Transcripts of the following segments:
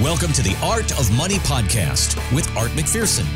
Welcome to the Art of Money podcast with Art McPherson.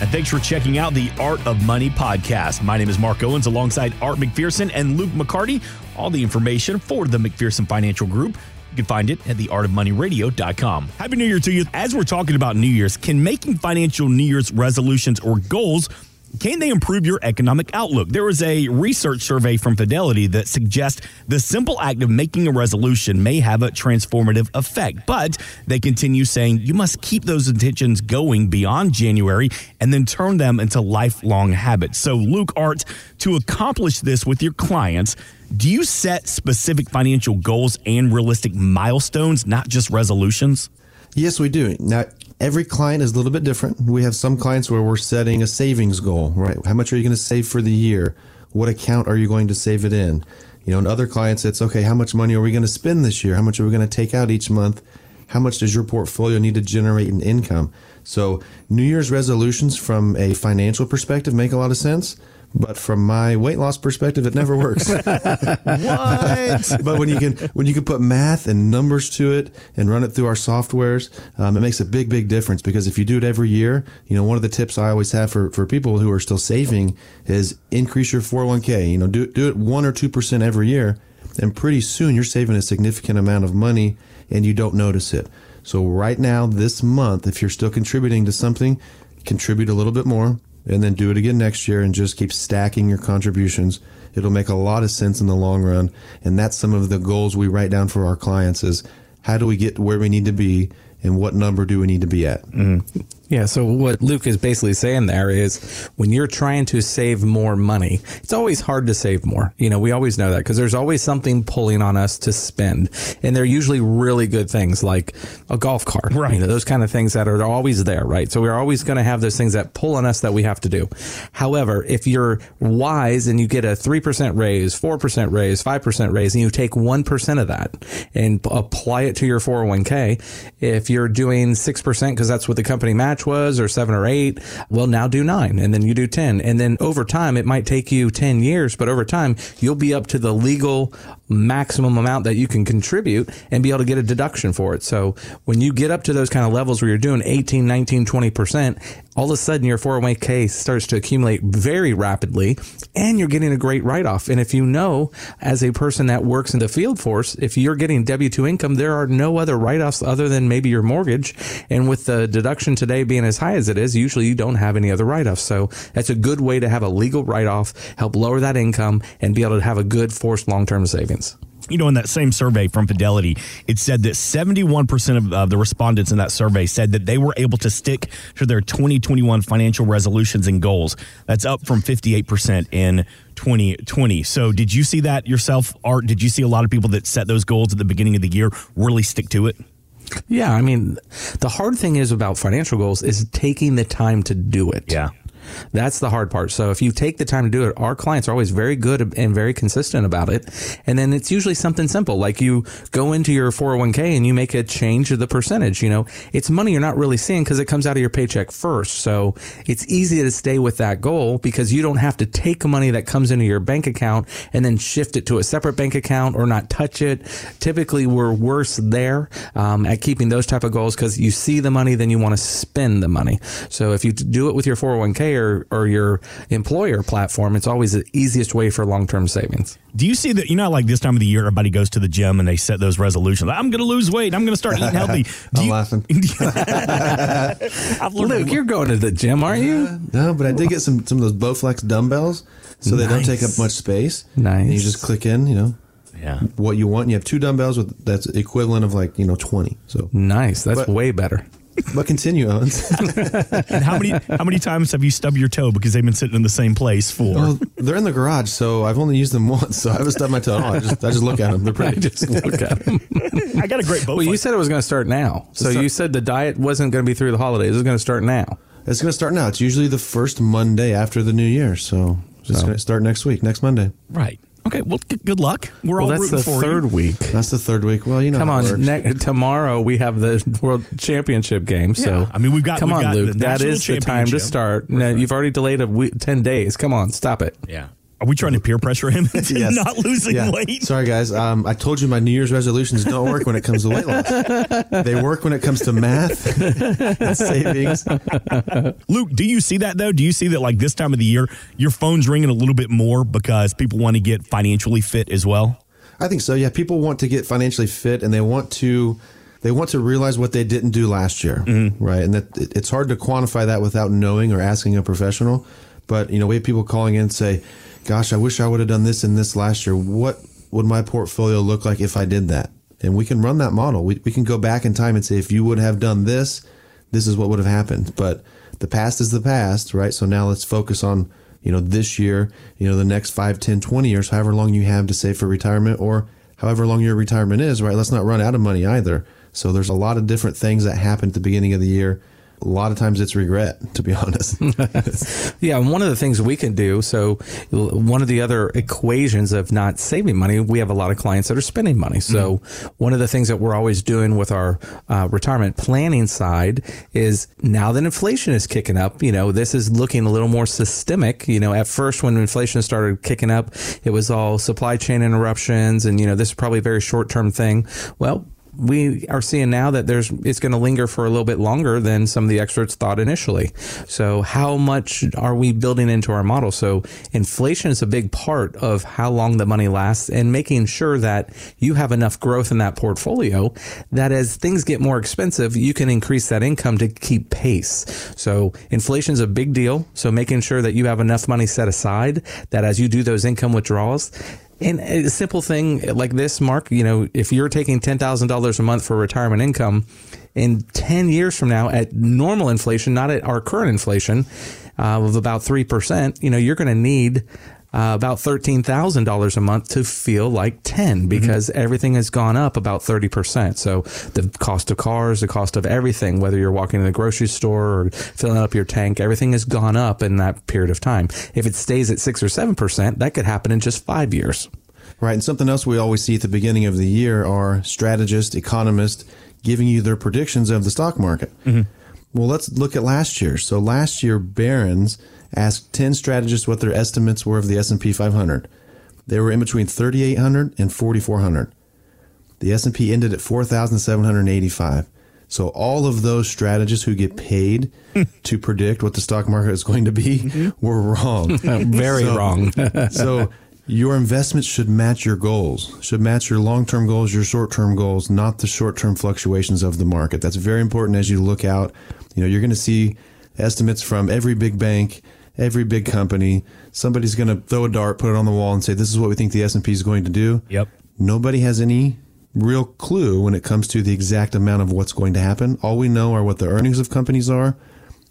And thanks for checking out the Art of Money podcast. My name is Mark Owens alongside Art McPherson and Luke McCarty. All the information for the McPherson Financial Group. You can find it at theartofmoneyradio.com. Happy New Year to you. As we're talking about New Year's, can making financial New Year's resolutions or goals can they improve your economic outlook? There was a research survey from Fidelity that suggests the simple act of making a resolution may have a transformative effect, but they continue saying you must keep those intentions going beyond January and then turn them into lifelong habits. So, Luke Art, to accomplish this with your clients, do you set specific financial goals and realistic milestones, not just resolutions? Yes, we do. Now, every client is a little bit different. We have some clients where we're setting a savings goal, right? How much are you going to save for the year? What account are you going to save it in? You know, and other clients, it's okay, how much money are we going to spend this year? How much are we going to take out each month? How much does your portfolio need to generate in income? So, New Year's resolutions from a financial perspective make a lot of sense but from my weight loss perspective, it never works. what? but when you can when you can put math and numbers to it and run it through our softwares, um, it makes a big big difference. Because if you do it every year, you know one of the tips I always have for for people who are still saving is increase your 401k. You know, do do it one or two percent every year, and pretty soon you're saving a significant amount of money and you don't notice it. So right now, this month, if you're still contributing to something, contribute a little bit more and then do it again next year and just keep stacking your contributions. It'll make a lot of sense in the long run. And that's some of the goals we write down for our clients is how do we get where we need to be and what number do we need to be at? Mm-hmm. Yeah. So what Luke is basically saying there is when you're trying to save more money, it's always hard to save more. You know, we always know that because there's always something pulling on us to spend. And they're usually really good things like a golf cart, right? You know, those kind of things that are always there, right? So we're always going to have those things that pull on us that we have to do. However, if you're wise and you get a 3% raise, 4% raise, 5% raise, and you take 1% of that and apply it to your 401k, if you're doing 6% because that's what the company match was or seven or eight. Well, now do nine and then you do 10. And then over time, it might take you 10 years, but over time, you'll be up to the legal maximum amount that you can contribute and be able to get a deduction for it. So when you get up to those kind of levels where you're doing 18, 19, 20%, all of a sudden your 401k starts to accumulate very rapidly and you're getting a great write off. And if you know, as a person that works in the field force, if you're getting W 2 income, there are no other write offs other than maybe your mortgage. And with the deduction today being as high as it is, usually you don't have any other write offs. So that's a good way to have a legal write off, help lower that income, and be able to have a good forced long term savings you know, in that same survey from Fidelity, it said that 71% of uh, the respondents in that survey said that they were able to stick to their 2021 financial resolutions and goals. That's up from 58% in 2020. So, did you see that yourself, Art? Did you see a lot of people that set those goals at the beginning of the year really stick to it? Yeah, I mean, the hard thing is about financial goals is taking the time to do it. Yeah. That's the hard part. So if you take the time to do it, our clients are always very good and very consistent about it. And then it's usually something simple, like you go into your 401k and you make a change of the percentage. You know, it's money you're not really seeing because it comes out of your paycheck first. So it's easy to stay with that goal because you don't have to take money that comes into your bank account and then shift it to a separate bank account or not touch it. Typically, we're worse there um, at keeping those type of goals because you see the money, then you want to spend the money. So if you do it with your 401k or, or your employer platform, it's always the easiest way for long term savings. Do you see that? You know, like this time of the year, everybody goes to the gym and they set those resolutions. I'm going to lose weight. I'm going to start eating healthy. Do I'm you, laughing. Luke, you're going to the gym, aren't you? Uh, no, but I did get some some of those Bowflex dumbbells, so nice. they don't take up much space. Nice. And you just click in, you know, yeah. what you want. You have two dumbbells with that's equivalent of like you know twenty. So nice. That's but, way better. But continue, Owens. and how many how many times have you stubbed your toe because they've been sitting in the same place for? Well, they're in the garage, so I've only used them once. So I haven't stubbed my toe. Oh, I just I just look at them. They're pretty. just look at them. I got a great boat. Well, you said it was going to start now. So start, you said the diet wasn't going to be through the holidays. It's going to start now. It's going to start now. It's usually the first Monday after the New Year. So it's so. going to start next week, next Monday. Right. Okay, well, good luck. We're well, all that's the third you. week. That's the third week. Well, you know, come on. Ne- tomorrow we have the World Championship game. Yeah. So I mean, we've got. Come we've on, got Luke. That is the time to start. Now, you've already delayed a week, ten days. Come on, stop it. Yeah. Are we trying to peer pressure him into Yes. not losing Yeah. weight? Sorry, guys. Um, I told you my New Year's resolutions don't work when it comes to weight loss. They work when it comes to math and savings. Luke, do you see that though? Do you see that like this time of the year, your phone's ringing a little bit more because people want to get financially fit as well? I think so. Yeah, people want to get financially fit, and they want to they want to realize what they didn't do last year, right? And that it's hard to quantify that without knowing or asking a professional. But you know, we have people calling in and say, "Gosh, I wish I would have done this and this last year. What would my portfolio look like if I did that?" And we can run that model. We we can go back in time and say, if you would have done this, this is what would have happened. But the past is the past, right? So now let's focus on, you know, this year, you know, the next 5, 10, 20 years, however long you have to save for retirement or however long your retirement is, right? Let's not run out of money either. So there's a lot of different things that happen at the beginning of the year. A lot of times it's regret, to be honest. Yeah, and one of the things we can do. So, one of the other equations of not saving money, we have a lot of clients that are spending money. So, one of the things that we're always doing with our uh, retirement planning side is now that inflation is kicking up, you know, this is looking a little more systemic. You know, at first when inflation started kicking up, it was all supply chain interruptions, and you know, this is probably a very short term thing. Well, we are seeing now that there's it's going to linger for a little bit longer than some of the experts thought initially. So how much are we building into our model? So inflation is a big part of how long the money lasts and making sure that you have enough growth in that portfolio that as things get more expensive, you can increase that income to keep pace. So inflation is a big deal. So making sure that you have enough money set aside that as you do those income withdrawals, and a simple thing like this, Mark, you know, if you're taking $10,000 a month for retirement income, in 10 years from now, at normal inflation, not at our current inflation uh, of about 3%, you know, you're going to need uh, about $13,000 a month to feel like 10 because everything has gone up about 30%. So the cost of cars, the cost of everything, whether you're walking to the grocery store or filling up your tank, everything has gone up in that period of time. If it stays at 6 or 7%, that could happen in just five years. Right. And something else we always see at the beginning of the year are strategists, economists giving you their predictions of the stock market. Well, let's look at last year. So last year, Barron's asked 10 strategists what their estimates were of the S&P 500. They were in between 3,800 and 4,400. The S&P ended at 4,785. So all of those strategists who get paid to predict what the stock market is going to be mm-hmm. were wrong. Very So- wrong. so your investments should match your goals, should match your long-term goals, your short-term goals, not the short-term fluctuations of the market. That's very important as you look out. You know, you're going to see estimates from every big bank, every big company. Somebody's going to throw a dart, put it on the wall and say this is what we think the S&P is going to do. Yep. Nobody has any real clue when it comes to the exact amount of what's going to happen. All we know are what the earnings of companies are,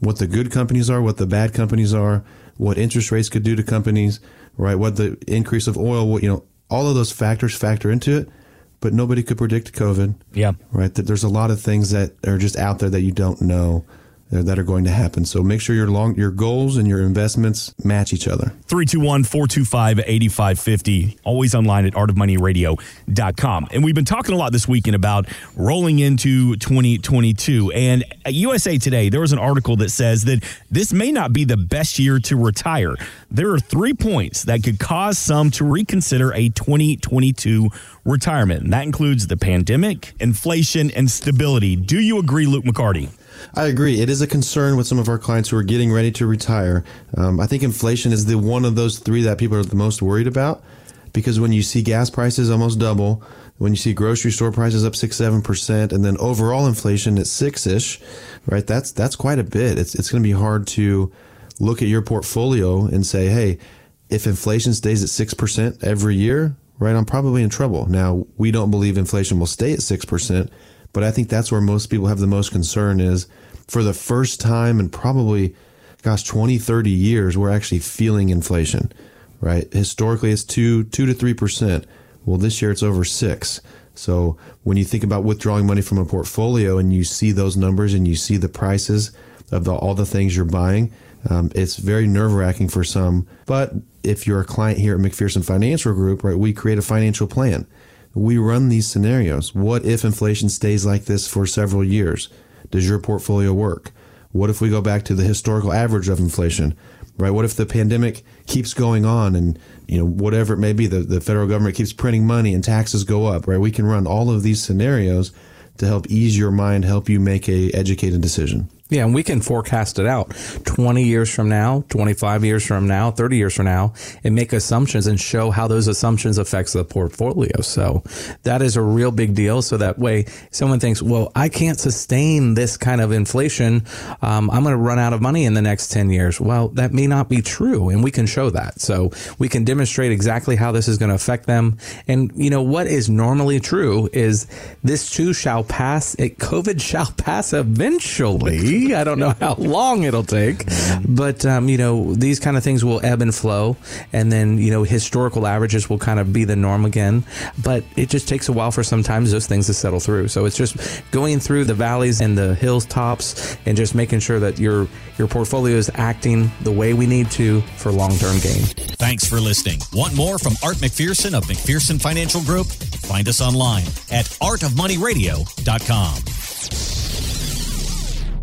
what the good companies are, what the bad companies are, what interest rates could do to companies, right? What the increase of oil, what, you know, all of those factors factor into it, but nobody could predict COVID, Yeah. right? There's a lot of things that are just out there that you don't know Uh, that are going to happen. So make sure your long, your goals and your investments match each other. 321 425 8550. Always online at artofmoneyradio.com. And we've been talking a lot this weekend about rolling into 2022. And USA Today, there was an article that says that this may not be the best year to retire. There are three points that could cause some to reconsider a 2022 retirement. And that includes the pandemic, inflation, and stability. Do you agree, Luke McCarty? I agree. It is a concern with some of our clients who are getting ready to retire. Um, I think inflation is the one of those three that people are the most worried about because when you see gas prices almost double, when you see grocery store prices up six seven percent, and then overall inflation at six ish, right? That's that's quite a bit. It's it's going to be hard to look at your portfolio and say, hey, if inflation stays at six percent every year, right? I'm probably in trouble. Now we don't believe inflation will stay at six percent. But I think that's where most people have the most concern is for the first time in probably, gosh, 20, 30 years, we're actually feeling inflation, right? Historically, it's two, two to 3%. Well, this year it's over six. So when you think about withdrawing money from a portfolio and you see those numbers and you see the prices of the, all the things you're buying, um, it's very nerve wracking for some. But if you're a client here at McPherson Financial Group, right, we create a financial plan we run these scenarios. What if inflation stays like this for several years? Does your portfolio work? What if we go back to the historical average of inflation? right? What if the pandemic keeps going on and, you know, whatever it may be, the, the federal government keeps printing money and taxes go up, right? We can run all of these scenarios to help ease your mind, help you make a educated decision. Yeah, and we can forecast it out 20 years from now, 25 years from now, 30 years from now, and make assumptions and show how those assumptions affects the portfolio. So that is a real big deal. So that way someone thinks, well, I can't sustain this kind of inflation. Um, I'm going to run out of money in the next 10 years. Well, that may not be true. And we can show that. So we can demonstrate exactly how this is going to affect them. And, you know, what is normally true is this too shall pass. It, COVID shall pass eventually. I don't know how long it'll take, but um, you know these kind of things will ebb and flow, and then you know historical averages will kind of be the norm again. But it just takes a while for sometimes those things to settle through. So it's just going through the valleys and the hilltops, and just making sure that your your portfolio is acting the way we need to for long term gain. Thanks for listening. Want more from Art McPherson of McPherson Financial Group? Find us online at artofmoneyradio.com.